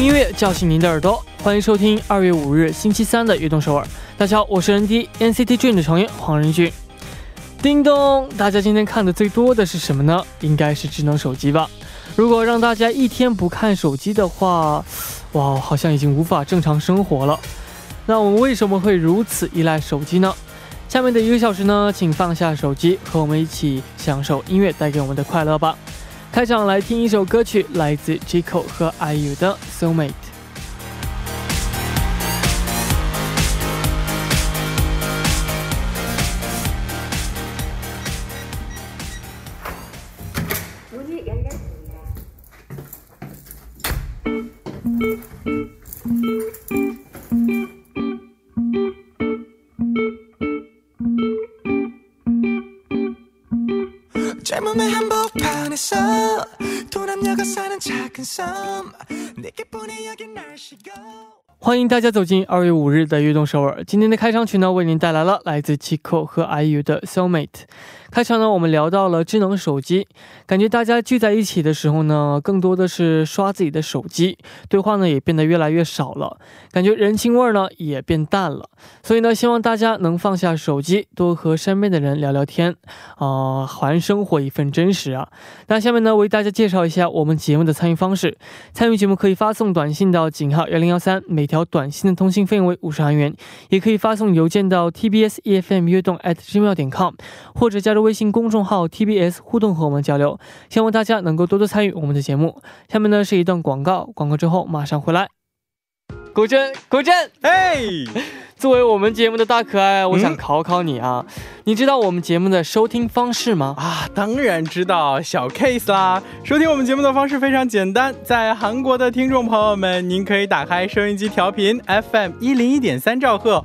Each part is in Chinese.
音乐叫醒您的耳朵，欢迎收听二月五日星期三的悦动首尔。大家好，我是 N D NCT Dream 的成员黄仁俊。叮咚，大家今天看的最多的是什么呢？应该是智能手机吧。如果让大家一天不看手机的话，哇，好像已经无法正常生活了。那我们为什么会如此依赖手机呢？下面的一个小时呢，请放下手机，和我们一起享受音乐带给我们的快乐吧。开场来听一首歌曲，来自 Jico 和 IU 的《Soulmate》。 젊음의 한복판에서 돈 남녀가 사는 작은 섬. 내게 보내 여긴 날 식어 欢迎大家走进二月五日的悦动首尔。今天的开场曲呢，为您带来了来自 Chico 和 IU 的 Soulmate。开场呢，我们聊到了智能手机，感觉大家聚在一起的时候呢，更多的是刷自己的手机，对话呢也变得越来越少了，感觉人情味呢也变淡了。所以呢，希望大家能放下手机，多和身边的人聊聊天，啊，还生活一份真实啊。那下面呢，为大家介绍一下我们节目的参与方式。参与节目可以发送短信到井号幺零幺三，每条短信的通信费用为五十韩元，也可以发送邮件到 tbs efm 悦动 at gmail 点 com，或者加入。微信公众号 TBS 互动和我们交流，希望大家能够多多参与我们的节目。下面呢是一段广告，广告之后马上回来。古筝，古筝，哎，作为我们节目的大可爱，我想考考你啊，你知道我们节目的收听方式吗？啊，当然知道，小 case 啦。收听我们节目的方式非常简单，在韩国的听众朋友们，您可以打开收音机调频 FM 一零一点三兆赫。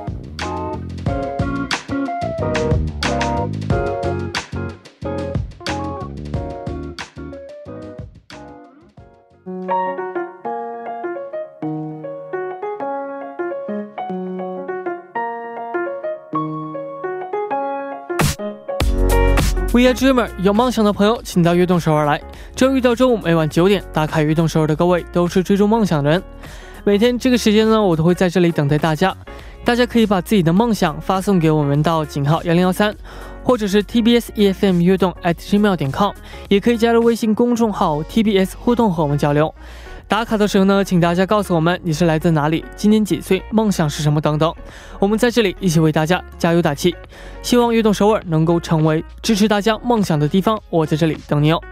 We are dreamer，有梦想的朋友，请到悦动首尔来。周一到周五每晚九点，打开悦动首尔的各位都是追逐梦想的人。每天这个时间呢，我都会在这里等待大家。大家可以把自己的梦想发送给我们到井号幺零幺三，或者是 TBS EFM 悦动 at gmail 点 com，也可以加入微信公众号 TBS 互动和我们交流。打卡的时候呢，请大家告诉我们你是来自哪里，今年几岁，梦想是什么等等。我们在这里一起为大家加油打气，希望悦动首尔能够成为支持大家梦想的地方。我在这里等你哦。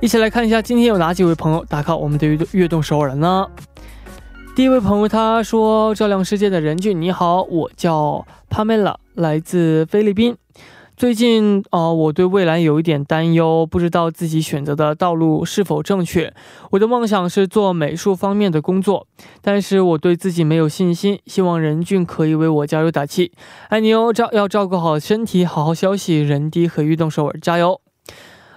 一起来看一下今天有哪几位朋友打卡我们的悦悦动首尔了呢？第一位朋友他说：“照亮世界的人俊，你好，我叫帕梅拉，来自菲律宾。”最近啊，我对未来有一点担忧，不知道自己选择的道路是否正确。我的梦想是做美术方面的工作，但是我对自己没有信心。希望任俊可以为我加油打气，爱你哦！照要照顾好身体，好好休息。人低和运动手腕加油。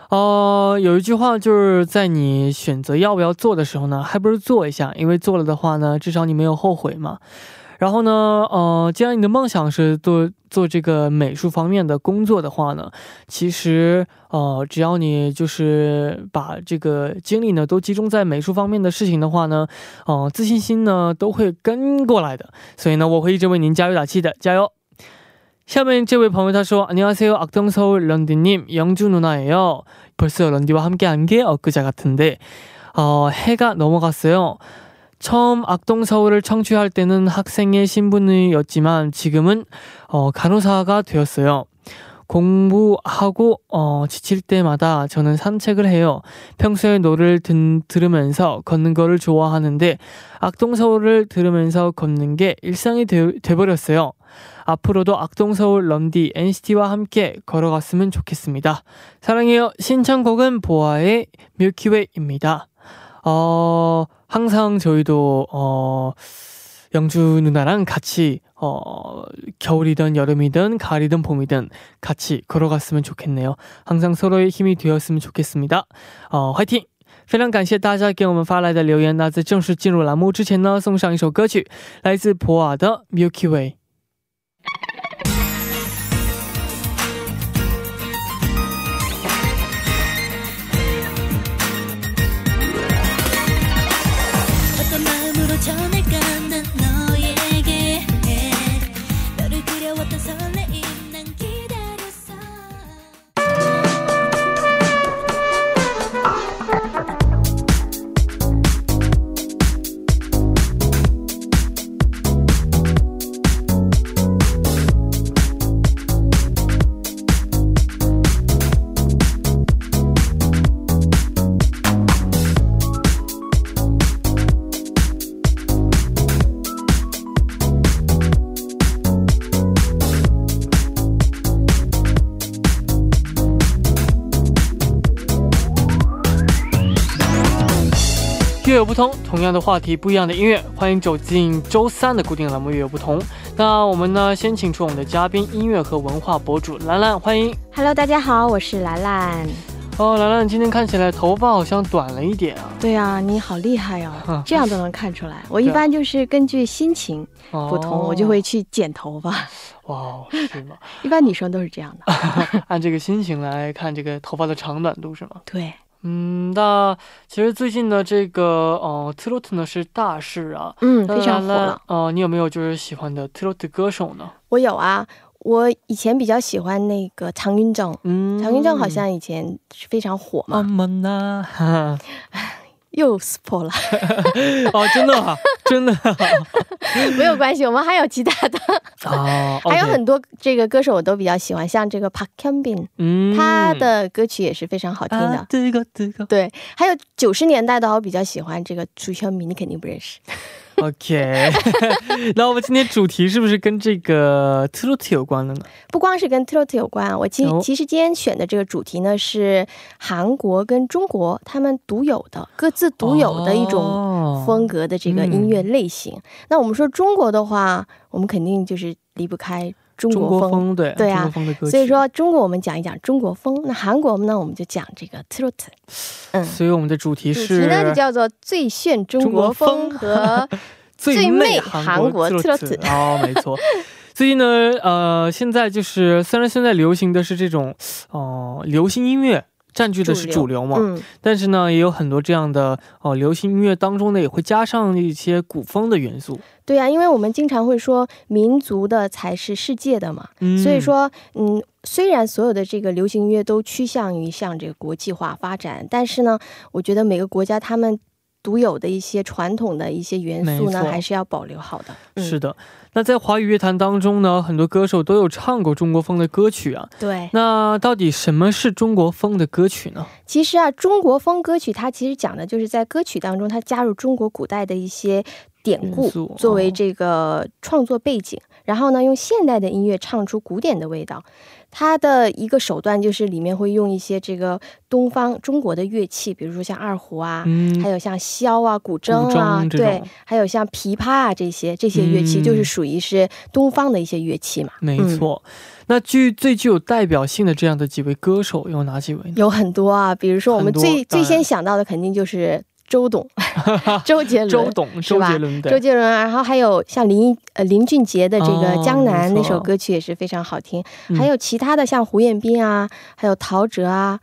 哦，有一句话就是在你选择要不要做的时候呢，还不如做一下，因为做了的话呢，至少你没有后悔嘛。然后呢，呃，既然你的梦想是做做这个美术方面的工作的话呢，其实，呃，只要你就是把这个精力呢都集中在美术方面的事情的话呢，哦，自信心呢都会跟过来的。所以呢，我会一直为您加油打气的，加油！下面这位朋友他说：“안녕하세요악동서울런드님영주누나예요。” 벌써 런디와 함께한 게 엊그제 같은데 어, 해가 넘어갔어요. 처음 악동서울을 청취할 때는 학생의 신분이었지만 지금은 어, 간호사가 되었어요. 공부하고 어, 지칠 때마다 저는 산책을 해요. 평소에 노래를 든, 들으면서 걷는 거를 좋아하는데 악동서울을 들으면서 걷는 게 일상이 되, 돼버렸어요. 앞으로도 악동서울 런디 NCT와 함께 걸어갔으면 좋겠습니다. 사랑해요. 신청곡은 보아의 밀키웨이입니다. 어, 항상 저희도, 어, 영주 누나랑 같이, 어, 겨울이든 여름이든 가을이든 봄이든 같이 걸어갔으면 좋겠네요. 항상 서로의 힘이 되었으면 좋겠습니다. 어, 화이팅! 非常感谢大家给我们发来的留言。那在正式进入栏目之前呢，送上一首歌曲，来自普洱的《Milky Way》。 有不同，同样的话题，不一样的音乐，欢迎走进周三的固定栏目《乐有不同》。那我们呢，先请出我们的嘉宾，音乐和文化博主兰兰，欢迎。Hello，大家好，我是兰兰。哦，兰兰，你今天看起来头发好像短了一点啊。对啊，你好厉害哼哦，这样都能看出来。我一般就是根据心情哦不同，我就会去剪头发。哇哦，是吗？一般女生都是这样的。按这个心情来看这个头发的长短度是吗？对，嗯，那其实最近的这个呃特洛特呢是大事啊，嗯，非常火了。呃，你有没有就是喜欢的特洛特歌手呢？我有啊，我以前比较喜欢那个常云正，嗯，常云正好像以前是非常火嘛，啊们呐，哈 又 spoil 了，哦，真的啊，真的啊 没有关系，我们还有其他的，哦，还有很多这个歌手我都比较喜欢，像这个 Park Hyun Bin，嗯他的歌曲也是非常好听的。啊这个这个对，还有九十年代的，我比较喜欢这个朱晓明，你肯定不认识。OK，那我们今天主题是不是跟这个 Trot 有关的呢？不光是跟 trot 有关，我其、哦其实今天选的这个主题呢是韩国跟中国他们独有的、各自独有的一种种风格的这个音乐类型。那我们说中国的话，我们肯定就是离不开中中国风。对对啊中国风的歌曲。所以，说中国我们讲一讲中国风，那韩国呢我们就讲这个 trot。嗯，所以我们的主题主是题呢就叫做最炫中国风和 最最媚韩韩国 trot 哦，没错。最近呢，呃，现在就是虽然现在流行的是这种，哦、流行音乐占据的是主流嘛，嗯，但是呢，也有很多这样的哦、流行音乐当中呢，也会加上一些古风的元素。对呀、因为我们经常会说民族的才是世界的嘛。嗯所以，说，嗯，虽然所有的这个流行音乐都趋向于向这个国际化发展，但是呢，我觉得每个国家他们独有的一些传统的一些元素呢，还是要保留好的。嗯、是的。那在华语乐坛当中呢，很多歌手都有唱过中国风的歌曲啊。对。那到底什么是中国风的歌曲呢？其实啊，中国风歌曲它其实讲的就是在歌曲当中，它加入中国古代的一些典故作为哦这个创作背景，然后呢，用现代的音乐唱出古典的味道。它的一个手段就是里面会用一些这个东方中国的乐器，比如说像二胡啊，嗯，还有像箫啊、古筝古啊，筝对，还有像琵琶啊这些这些乐器，嗯就是属于是东方的一些乐器嘛。没错。那具最具有代表性的这样的几位歌手有哪几位呢？有很多啊，比如说我们最最先想到的肯定就是周董、周杰伦、周董、周是吧？杰伦周杰伦啊，然后还有像林呃林俊杰的这个哦《江南》那首歌曲也是非常好听，嗯。还有其他的像胡彦斌啊，还有陶喆啊，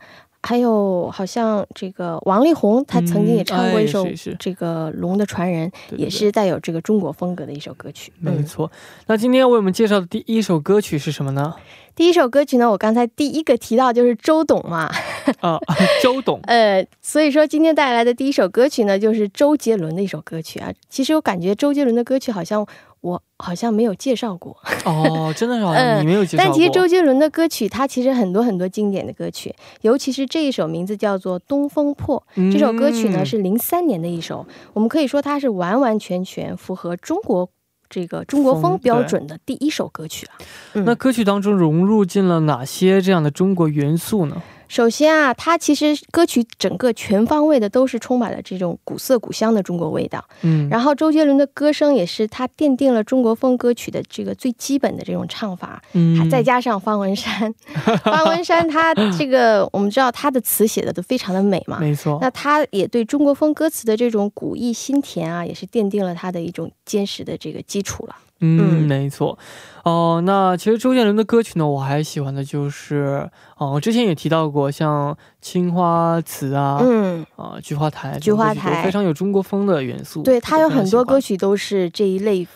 还有好像这个王力宏，他曾经也唱过一首这个《龙的传人》，也是带有这个中国风格的一首歌曲。嗯，没错。那今天要为我们介绍的第一首歌曲是什么呢？第一首歌曲呢，我刚才第一个提到就是周董嘛，啊，周董，呃，所以说今天带来的第一首歌曲呢，就是周杰伦的一首歌曲啊。其实我感觉周杰伦的歌曲好像我好像没有介绍过，哦，真的是好像 嗯你没有介绍过。但其实周杰伦的歌曲，他其实很多很多经典的歌曲，尤其是这一首名字叫做《东风破》。这首歌曲呢嗯是零三年的一首，我们可以说它是完完全全符合中国这个中国风风标准的第一首歌曲啊。嗯那歌曲当中融入进了哪些这样的中国元素呢？首先啊，它其实歌曲整个全方位的都是充满了这种古色古香的中国味道。嗯，然后周杰伦的歌声也是他奠定了中国风歌曲的这个最基本的这种唱法，嗯。还再加上方文山，方文山他这个我们知道他的词写的都非常的美嘛，没错，那他也对中国风歌词的这种古意新甜啊，也是奠定了他的一种坚实的这个基础了。嗯，嗯没错。哦、那其实周杰伦的歌曲呢，我还喜欢的就是，哦、我之前也提到过，像《青花瓷》啊，嗯，啊、菊花台》菊花台非常有中国风的元素。对他有很多歌曲，都是这一类。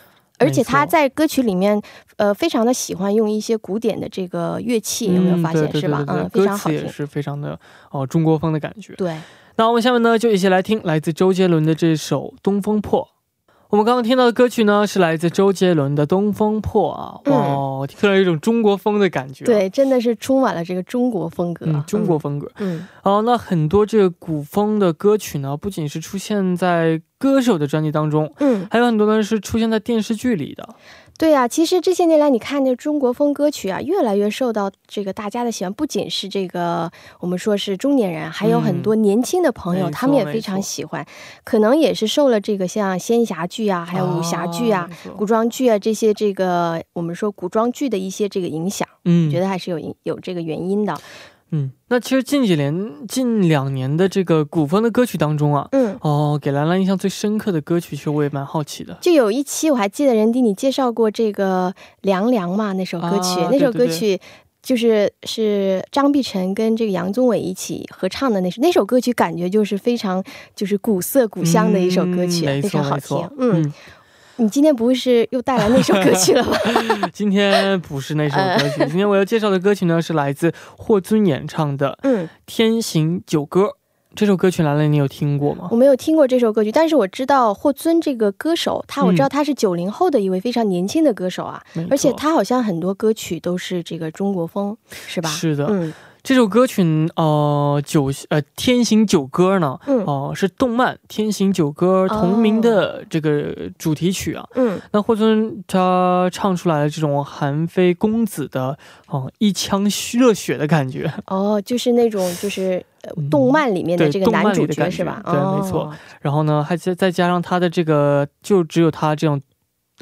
而且他在歌曲里面，呃，非常的喜欢用一些古典的这个乐器，有没有发现、是吧？嗯，非歌常好听。词也是非常的哦、中国风的感觉。对，那我们下面呢，就一起来听来自周杰伦的这首《东风破》。我们刚刚听到的歌曲呢，是来自周杰伦的《东风破》啊，嗯哇，突、嗯、然有一种中国风的感觉、，对，真的是充满了这个中国风格。嗯，中国风格。嗯，哦，那很多这个古风的歌曲呢，不仅是出现在歌手的专辑当中，嗯嗯，还有很多呢是出现在电视剧里的。对啊，其实这些年来，你看这中国风歌曲啊，越来越受到这个大家的喜欢。不仅是这个我们说是中年人，还有很多年轻的朋友，他们也非常喜欢。可能也是受了这个像仙侠剧啊，还有武侠剧啊、古装剧啊这些这个我们说古装剧的一些这个影响，嗯，觉得还是有有这个原因的。嗯，那其实近几年、近两年的这个古风的歌曲当中啊，嗯。哦，给兰兰印象最深刻的歌曲，其实我也蛮好奇的。就有一期我还记得任迪你介绍过这个《凉凉》嘛，那首歌曲，啊那首歌曲就是是张碧晨跟这个杨宗纬一起合唱的那首那首歌曲，感觉就是非常就是古色古香的一首歌曲，非常好听。嗯，你今天不会是又带来那首歌曲了吧？今天不是那首歌曲，今天我要介绍的歌曲呢是来自霍尊演唱的《嗯，天行九歌》。这首歌曲，兰兰你有听过吗我？没有听过这首歌曲，但是我知道霍尊这个歌手，他我知道嗯他是九零后的一位非常年轻的歌手啊，而且他好像很多歌曲都是这个中国风，是吧？是的，嗯这首歌曲呃九呃《天行九歌》呢，嗯哦、是动漫《天行九歌》同名的这个主题曲啊。嗯那霍尊他唱出来了这种韩非公子的哦、一腔热血的感觉，哦，就是那种 就是动漫里面的这个男主角是吧？对哦没错。然后呢，还再再加上他的这个，就只有他这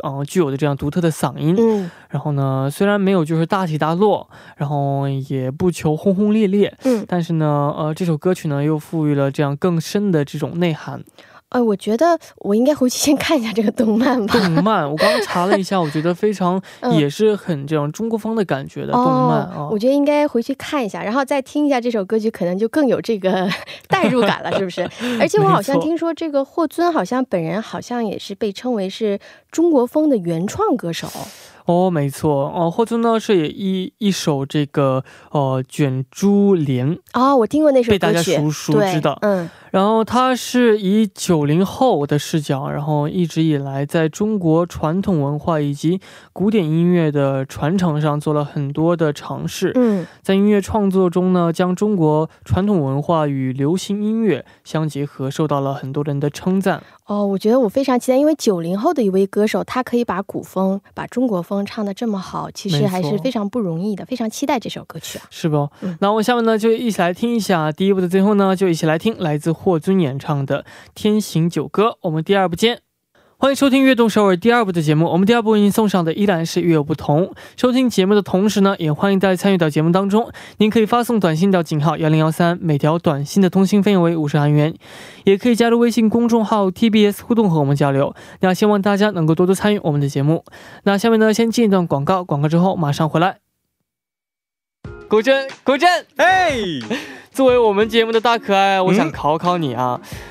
样，呃，具有的这样独特的嗓音。嗯然后呢，虽然没有就是大起大落，然后也不求轰轰烈烈，嗯，但是呢，呃，这首歌曲呢又赋予了这样更深的这种内涵。呃，我觉得我应该回去先看一下这个动漫吧。动漫，我刚刚查了一下，我觉得非常 嗯也是很这种中国风的感觉的动漫啊。哦，我觉得应该回去看一下，然后再听一下这首歌曲，可能就更有这个 代入感了，是不是？而且 我好像听说这个霍尊好像本人好像也是被称为是中国风的原创歌手。哦，没错，哦，霍尊呢是一一首这个呃卷珠帘，哦，我听过那首被大家熟熟对知道嗯然后他是以九零后的视角，然后一直以来在中国传统文化以及古典音乐的传承上做了很多的尝试。嗯在音乐创作中呢，将中国传统文化与流行音乐相结合，受到了很多人的称赞。哦，我觉得我非常期待，因为九零后的一位歌手，他可以把古风、把中国风唱得这么好，其实还是非常不容易的，非常期待这首歌曲啊。是不？嗯那我们下面呢就一起来听一下第一部的最后呢，就一起来听来自霍尊演唱的《天行九歌》。我们第二部见。欢迎收听《悦动首尔》第二部的节目。我们第二部为您送上的依然是《乐有不同》。收听节目的同时呢，也欢迎大家参与到节目当中。您可以发送短信到井号幺零幺三，每条短信的通信费用为五十韩元。也可以加入微信公众号 TBS 互动和我们交流。那希望大家能够多多参与我们的节目。那下面呢，先进一段广告，广告之后马上回来。古筝，古筝。哎，作为我们节目的大可爱，我想嗯？考考你啊，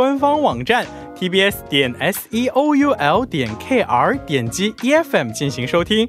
官方网站 tbs 点 s e o u l 点 k r，点击 E F M 进行收听，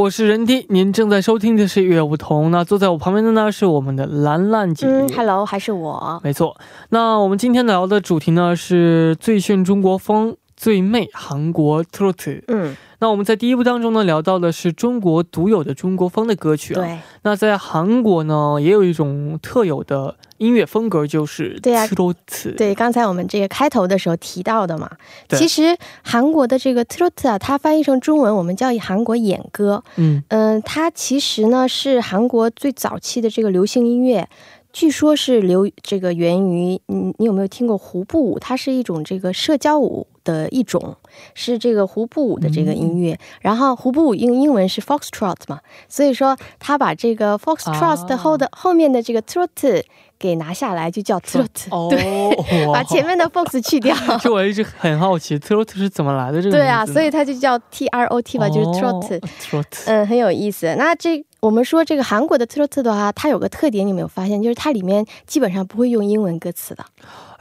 我是任迪，您正在收听的是《乐梧桐》。那坐在我旁边的呢是我们的兰兰姐。嗯，Hello，还是我。没错，那我们今天聊的主题呢是最炫中国风、最媚韩国 trot。嗯，那我们在第一部当中呢聊到的是中国独有的中国风的歌曲啊。对，那在韩国呢也有一种特有的音乐风格，就是对啊 trot。对，刚才我们这个开头的时候提到的嘛，对其实韩国的这个 trot 啊，它翻译成中文，我们叫韩国演歌。嗯，嗯、它其实呢是韩国最早期的这个流行音乐。据说是流这个源于你，你有没有听过胡步舞？它是一种这个社交舞的一种，是这个胡步舞的这个音乐。然后胡步舞用英文是 foxtrot 嘛，所以说他把这个 foxtrot 的后的、后面的这个 trot 给拿下来，就叫 trot，、哦，对，哇把前面的 fox 去掉。就我一直很好奇 trot 是怎么来的这个对啊，所以它就叫 T R O T 吧，就是 trot。哦 trot。嗯，很有意思。那这我们说这个韩国的 trot 的话，它有个特点，你有没有发现？就是它里面基本上不会用英文歌词的，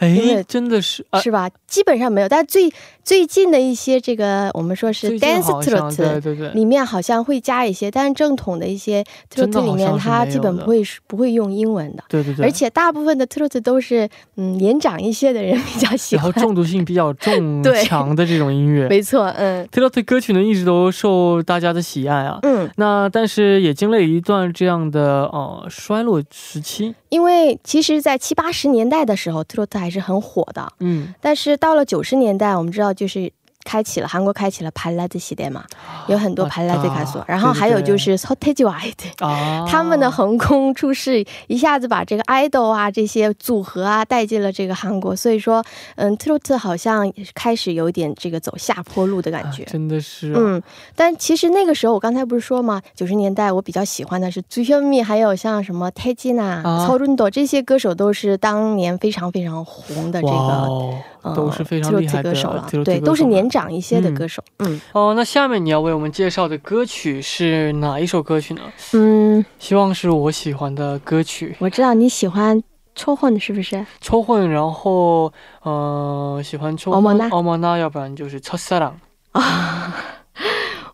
因哎，真的是啊，是吧？基本上没有。但最最近的一些这个我们说是 dance 好像对 trot。对对，里面好像会加一些，但是正统的一些 trot 里面，它基本不会不会用英文的，对对对，而且大部分的 trot 都是嗯年长一些的人比较喜欢。然后中毒性比较重 对强的这种音乐没错，嗯，trot 歌曲呢一直都受大家的喜爱啊。嗯，那但是也经历了一段这样的呃衰落时期，因为其实，在七八十年代的时候，trot 还是很火的。嗯，但是到了九十年代，我们知道就是开启了韩国开启了排拉的时代嘛，有很多排拉的卡索，啊然后还有就是 s o t e j i d 啊，他们的横空出世，一下子把这个 idol 啊这些组合啊带进了这个韩国，所以说，嗯，trot 好像开始有点这个走下坡路的感觉。啊真的是、啊，嗯，但其实那个时候我刚才不是说嘛，九十年代我比较喜欢的是朱현 미， 还有像什么泰金啊、啊曹润朵这些歌手都是当年非常非常红的这个。哦，呃都是非常厉害 trot 的歌手了 trot，对，歌手了都是年长一些的歌手。嗯哦。那下面你要为我们介绍的歌曲是哪一首歌曲呢？嗯，希望是我喜欢的歌曲，我知道你喜欢抽混是不是？抽混，然后呃喜欢抽混 어머나 奥莫娜，要不然就是첫사랑。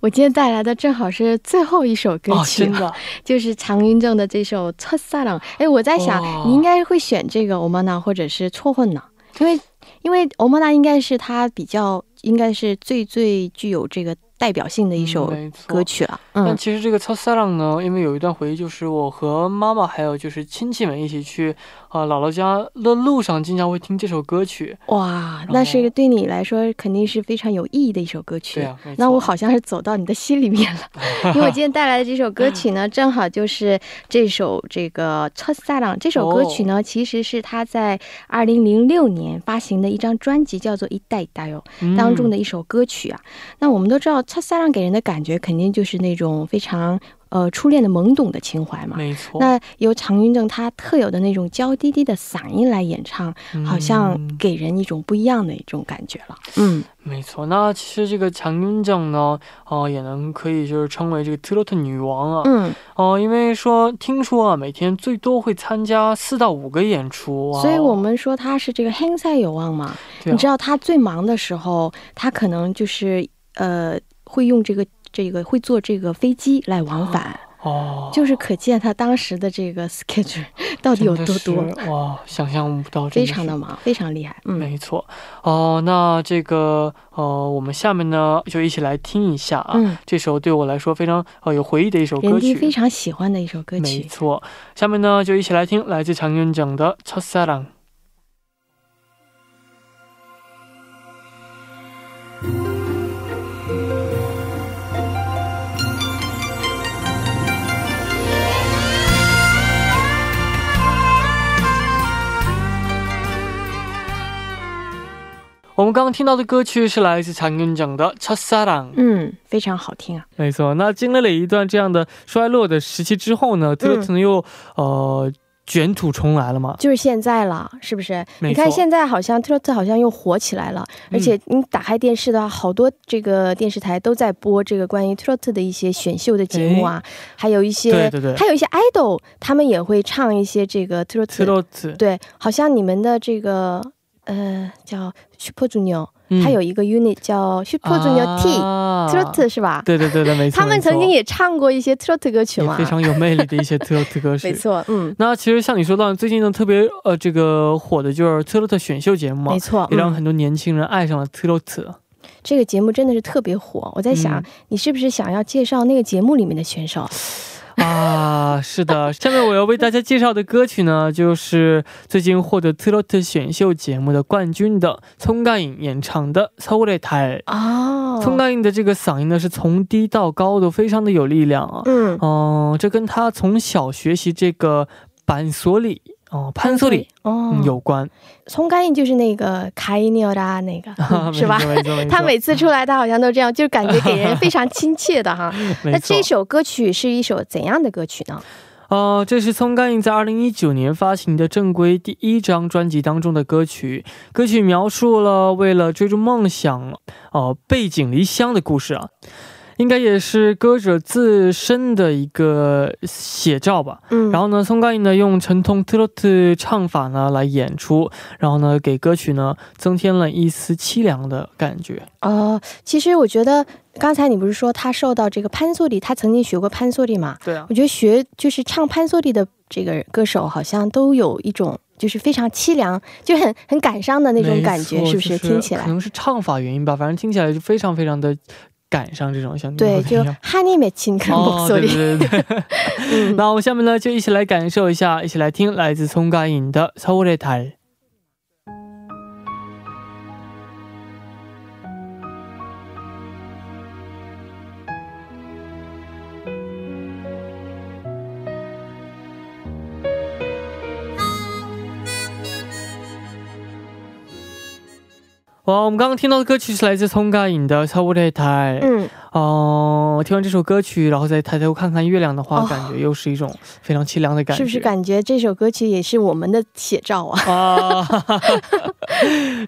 我今天带来的正好是最后一首歌哦，曲，真的，就是常云正的这首《첫사랑》。哎，我在想，哇你应该会选这个《欧玛娜》或者是《错混呢，因为 因为《欧莫娜》应该是他比较应该是最最具有这个代表性的一首歌曲了嗯。其实这个超撒朗呢因为有一段回忆就是我和妈妈还有就是亲戚们一起去啊姥姥家的路上经常会听这首歌曲。哇那是一个对你来说肯定是非常有意义的一首歌曲那我好像是走到你的心里面了 因为我今天带来的这首歌曲呢 正好就是这首这个超撒朗这首歌曲呢其实是他在二零零六年发行的一张专辑叫做一代一代哦当中的一首歌曲啊。那我们都知道他擦让给人的感觉肯定就是那种非常呃初恋的懵懂的情怀嘛。没错。那由常云正他特有的那种娇滴滴的嗓音来演唱，好像给人一种不一样的一种感觉了。嗯，没错。那其实这个常云正呢，哦、也能可以就是称为这个 Trot 女王啊。嗯。哦、因为说听说啊，每天最多会参加四到五个演出啊。所以我们说他是这个 Hang 赛有望嘛、你知道他最忙的时候，他可能就是。呃，会用这个这个会坐这个飞机来往返，哦，就是可见他当时的这个 schedule 到底有多多，真的是哇，想象不到，非真是常的忙，非常厉害。嗯，没错，哦、那这个呃，我们下面呢就一起来听一下啊，嗯，这首对我来说非常呃有回忆的一首歌人丁非曲。常喜欢的一首歌曲。没错，下面呢就一起来听来自常元整的《첫사랑》。 我们刚刚听到的歌曲是来自常元整的《첫사랑》。嗯，非常好听啊。没错，那经历了一段这样的衰落的时期之后呢，特特呢又、呃卷土重来了嘛。就是现在了，是不是？没你看错现在好像特特好像又火起来了，而且你打开电视的话，好多这个电视台都在播这个关于特特的一些选秀的节目啊，还有一些对对对还有一些 idol，他们也会唱一些这个特特。特洛特，对，好像你们的这个 呃叫 Super Junior，、嗯还有一个 unit 叫 Super Junior T，、啊特特是吧？对对对对，没错。他们曾经也唱过一些 Trot 歌曲嘛非。常有魅力的一些 Trot 歌曲。没。错，嗯，那其实像你说到，最近呢特别呃这个火的就是特洛特选秀节目嘛没，错，嗯也让很多年轻人爱上了特洛特。这个节目真的是特别火。我在想，嗯你是不是想要介绍那个节目里面的选手？啊，是的，下面我要为大家介绍的歌曲呢，就是最近获得特洛特选秀节目的冠军的葱嘎颖演唱的《서울의 달》。哦，葱嘎颖的这个嗓音呢，是从低到高都非常的有力量啊。嗯，嗯、这跟他从小学习这个板索里 哦、潘索里、哦嗯、有关，松干印就是那个卡伊尼奥拉那个，嗯 是吧？他每次出来，他好像都这样，就感觉给人非常亲切的哈。那这首歌曲是一首怎样的歌曲呢？呃，这是松干印在二零一九年发行的正规第一张专辑当中的歌曲。歌曲描述了为了追逐梦想，呃，背井离乡的故事啊，应该也是歌者自身的一个写照吧。嗯，然后呢，松干印呢用沉痛特洛特唱法呢来演出，然后呢给歌曲呢增添了一丝凄凉的感觉。哦，其实我觉得刚才你不是说他受到这个潘索里，他曾经学过潘索里嘛？对啊，我觉得学就是唱潘索里的这个歌手，好像都有一种就是非常凄凉，就很很感伤的那种感觉，是不是？听起来可能是唱法原因吧，反正听起来就非常非常的感伤，这种像你对，就说的一样哈尼美琴跟목소 哦，对 리， 对对对。嗯，那我们下面呢，就一起来感受一下，一起来听来自葱嘎影的《서울의 달》。 哇，我们刚刚听到的歌曲是来自通嘎影的《超舞台》。嗯。哦，听完这首歌曲，然后再抬头看看月亮的话，感觉又是一种非常凄凉的感觉。是不是感觉这首歌曲也是我们的写照啊？啊，哈哈哈。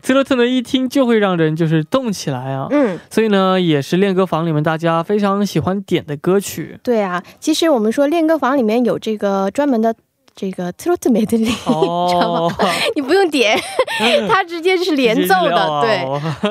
这乐特们一听就会让人就是动起来啊。嗯，所以呢，也是练歌房里面大家非常喜欢点的歌曲。对啊，其实我们说练歌房里面有这个专门的。这个 trot metry、你知道吗？你不用点，它直接是连奏的。对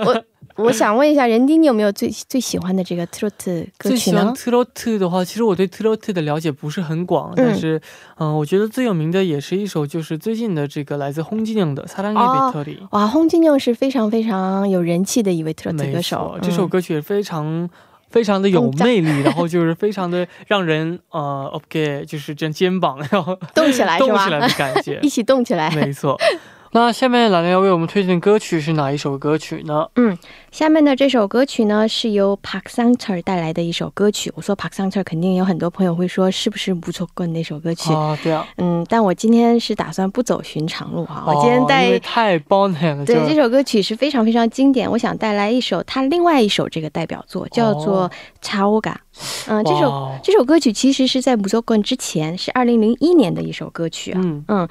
我，我想问一下任丁，你有没有最最喜欢的这个 trot 歌曲呢？最喜欢 trot 的话，其实我对 trot 的了解不是很广，但是，嗯、我觉得最有名的也是一首，就是最近的这个来自洪金亮的《撒浪耶贝特里》。哇，洪金亮是非常非常有人气的一位 trot 歌手、这首歌曲也非常。非常的有魅力，然后就是非常的让人呃，OK，就是这肩膀，然后动起来动起来的感觉 一。起动起来。没错。那下面兰兰要为我们推荐的歌曲是哪一首歌曲呢？嗯下面的这首歌曲呢，是由 Park Sang-ter 带来的一首歌曲。我说 Park Sang-ter，肯定有很多朋友会说是不是不错棍那首歌曲？啊，对啊，嗯，但我今天是打算不走寻常路哈，我今天哦带、因为太了，对这首歌曲是非常非常经典，我想带来一首他另外一首这个代表作，叫做哦《查欧嘎》。嗯，这首这首歌曲其实是在《不做棍》之前，是二零零一年的一首歌曲啊。嗯嗯，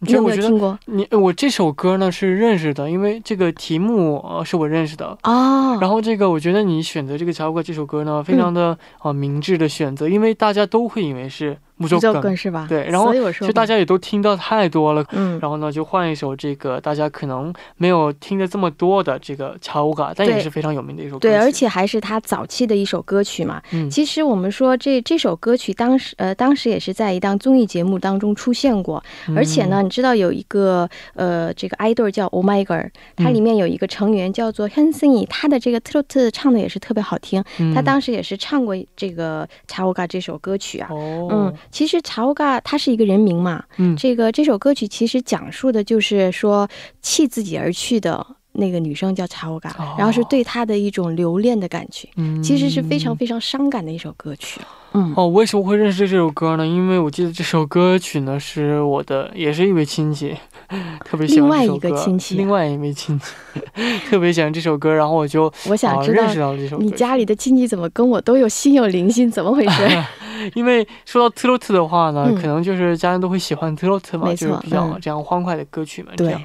你觉得我觉得有听过？你我这首歌呢是认识的，因为这个题目呃是我认识的。哦，然后这个，我觉得你选择这个《乔国》这首歌呢，非常的啊、呃明智的选择，因为大家都会以为是木不做周梗，是吧？对然后所以我说嘛，其实大家也都听到太多了。嗯，然后呢，就换一首这个大家可能没有听的这么多的这个《乔嘎》，但也是非常有名的一首歌曲。对，而且还是他早期的一首歌曲嘛。嗯，其实我们说这这首歌曲当时呃当时也是在一档综艺节目当中出现过，而且呢，你知道有一个呃这个 idol 叫 Oh My Girl，它嗯里面有一个成员叫做 Han s e n 他的这个 trot 唱的也是特别好听，嗯，他当时也是唱过这个《查欧嘎》这首歌曲啊。哦，嗯，其实查乌嘎他是一个人名嘛，嗯这个这首歌曲其实讲述的就是说弃自己而去的那个女生叫查乌嘎，哦然后是对他的一种留恋的感觉，嗯其实是非常非常伤感的一首歌曲。嗯，哦，为什么会认识这首歌呢？因为我记得这首歌曲呢是我的，也是一位亲戚，特别喜欢另外一个。亲戚啊另外一位亲戚 特别喜欢这首歌，然后我就我想知道啊认识到这首歌。你家里的亲戚怎么跟我都有心有灵犀，怎么回事？因为说到 trot 的话呢，嗯可能就是家人都会喜欢 trot 嘛，就是比较嗯这样欢快的歌曲嘛。这样，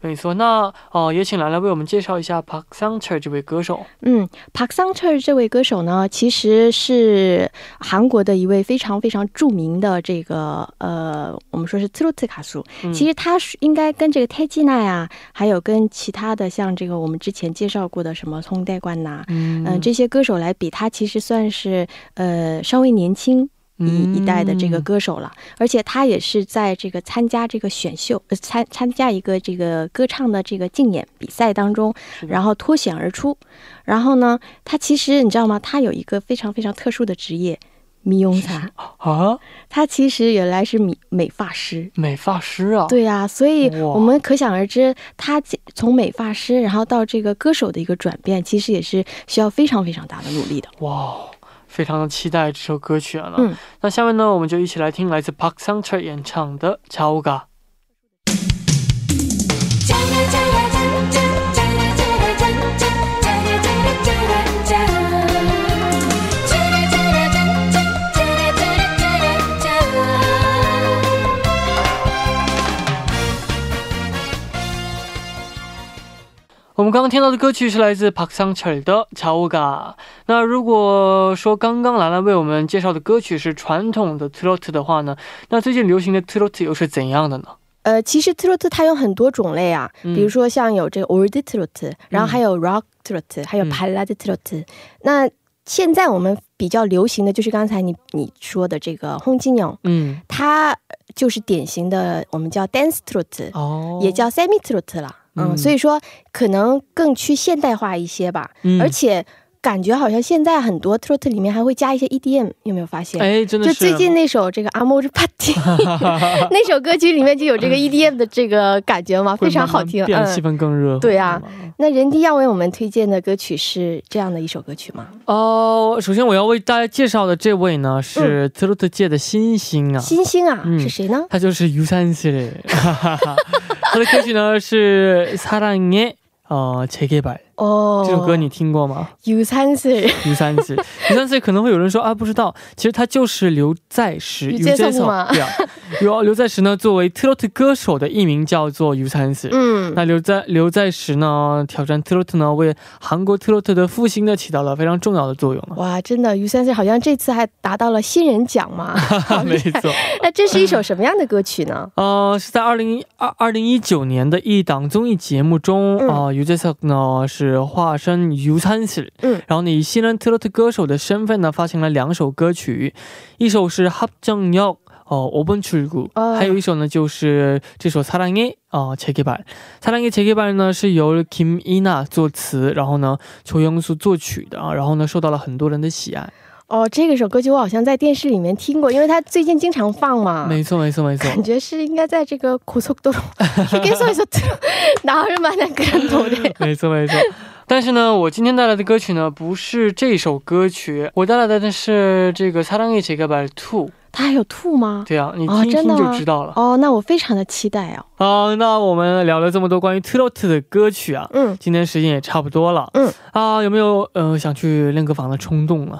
没错。那哦、也请兰兰为我们介绍一下 Park Sang-ter 这位歌手。嗯，Park Sang-ter 这位歌手呢，其实是韩国的一位非常非常著名的这个呃，我们说是 trot 卡苏。嗯、其实他是应该跟这个泰基娜呀，还有跟其他的像这个我们之前介绍过的什么宋代冠呐，嗯嗯、这些歌手来比，他其实算是呃稍微年轻一一代的这个嗯歌手了，而且他也是在这个参加这个选秀，呃参参加一个这个歌唱的这个竞演比赛当中，然后脱险而出。然后呢，他其实你知道吗？他有一个非常非常特殊的职业，美容茶。啊，他其实原来是美美发师。美发师啊。对呀、所以我们可想而知，他从美发师，然后到这个歌手的一个转变，其实也是需要非常非常大的努力的。哇，非常的期待这首歌曲啊！嗯，那下面呢，我们就一起来听来自 Park Sang-ter 演唱的《乔嘎》。我们刚刚听到的歌曲是来自 Park Sang Cheol 的《乔乌嘎》。那如果说刚刚兰兰为我们介绍的歌曲是传统的 trot 的话呢，那最近流行的 trot 又是怎样的呢？呃，其实 trot 它有很多种类啊，嗯比如说像有这个 old trot，然后还有 rock trot，、还有嗯 ballad trot。那现在我们比较流行的就是刚才你你说的这个轰金鸟，嗯，它就是典型的我们叫 dance trot，、哦，也叫 semi trot 了。嗯，嗯。所以说可能更去现代化一些吧，嗯，而且感觉好像现在很多 trot 里面还会加一些 EDM，有没有发现？哎，真的就是最近那首这个《Amor Party》那首歌曲里面就有这个 EDM 的这个感觉嘛，会非常好听。慢慢变气嗯，氛更热。对啊是吗那人迪要为我们推荐的歌曲是这样的一首歌曲吗？哦，首先我要为大家介绍的这位呢是 trot 界的新星啊，星星啊，嗯是谁呢？他就是유산슬，他的歌曲呢是《사랑의呃재개발》 哦。这首歌你听过吗？U3C。U3C。U3C 可能会有人说，啊，不知道，其实它就是刘在石。U3C 吗？对。刘，刘在石呢作为 Trot 歌手的艺名叫做 U3C。嗯。那刘在，刘在石呢挑战 Trot 呢，为韩国 Trot 的复兴呢起到了非常重要的作用。哇，真的，U3C 好像这次还达到了新人奖嘛。哈哈，没错。那这是一首什么样的歌曲呢？呃，是在二零二二零一九年的一档综艺节目中，啊，U3C 呢是。化身유산슬， 嗯然后呢以新人 trot 歌手的身份呢发行了两首歌曲，一首是합정역哦，5번출구， 哦还有一首呢，就是这首《사랑의어재개발》。《사랑의재개발》呢是由 Kim Ina 作词，然后呢邱영수作曲的啊，然后呢受到了很多人的喜爱。 哦，这个首歌曲我好像在电视里面听过，因为它最近经常放嘛。没错，没错，没错。感觉是应该在这个고속도로 휴게소에서 나올만한그런노래。 没错，没错。但是呢，我今天带来的歌曲呢，不是这首歌曲，我带来的是这个《사랑의재개발2》。它还有吐吗？对啊，你哦听一听真的吗就知道了。哦，那我非常的期待哦。好，那我们聊了这么多关于 Trot 的歌曲啊，嗯今天时间也差不多了。嗯啊，有没有呃想去练歌房的冲动呢？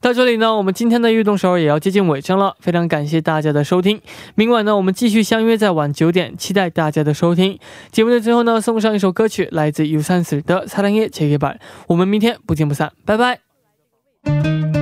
到这里呢，我们今天的运动首尔也要接近尾声了，非常感谢大家的收听。明晚呢，我们继续相约在晚九点，期待大家的收听。节目的最后呢，送上一首歌曲，来自 U 三四的《사랑의재개발》，我们明天不见不散，拜拜。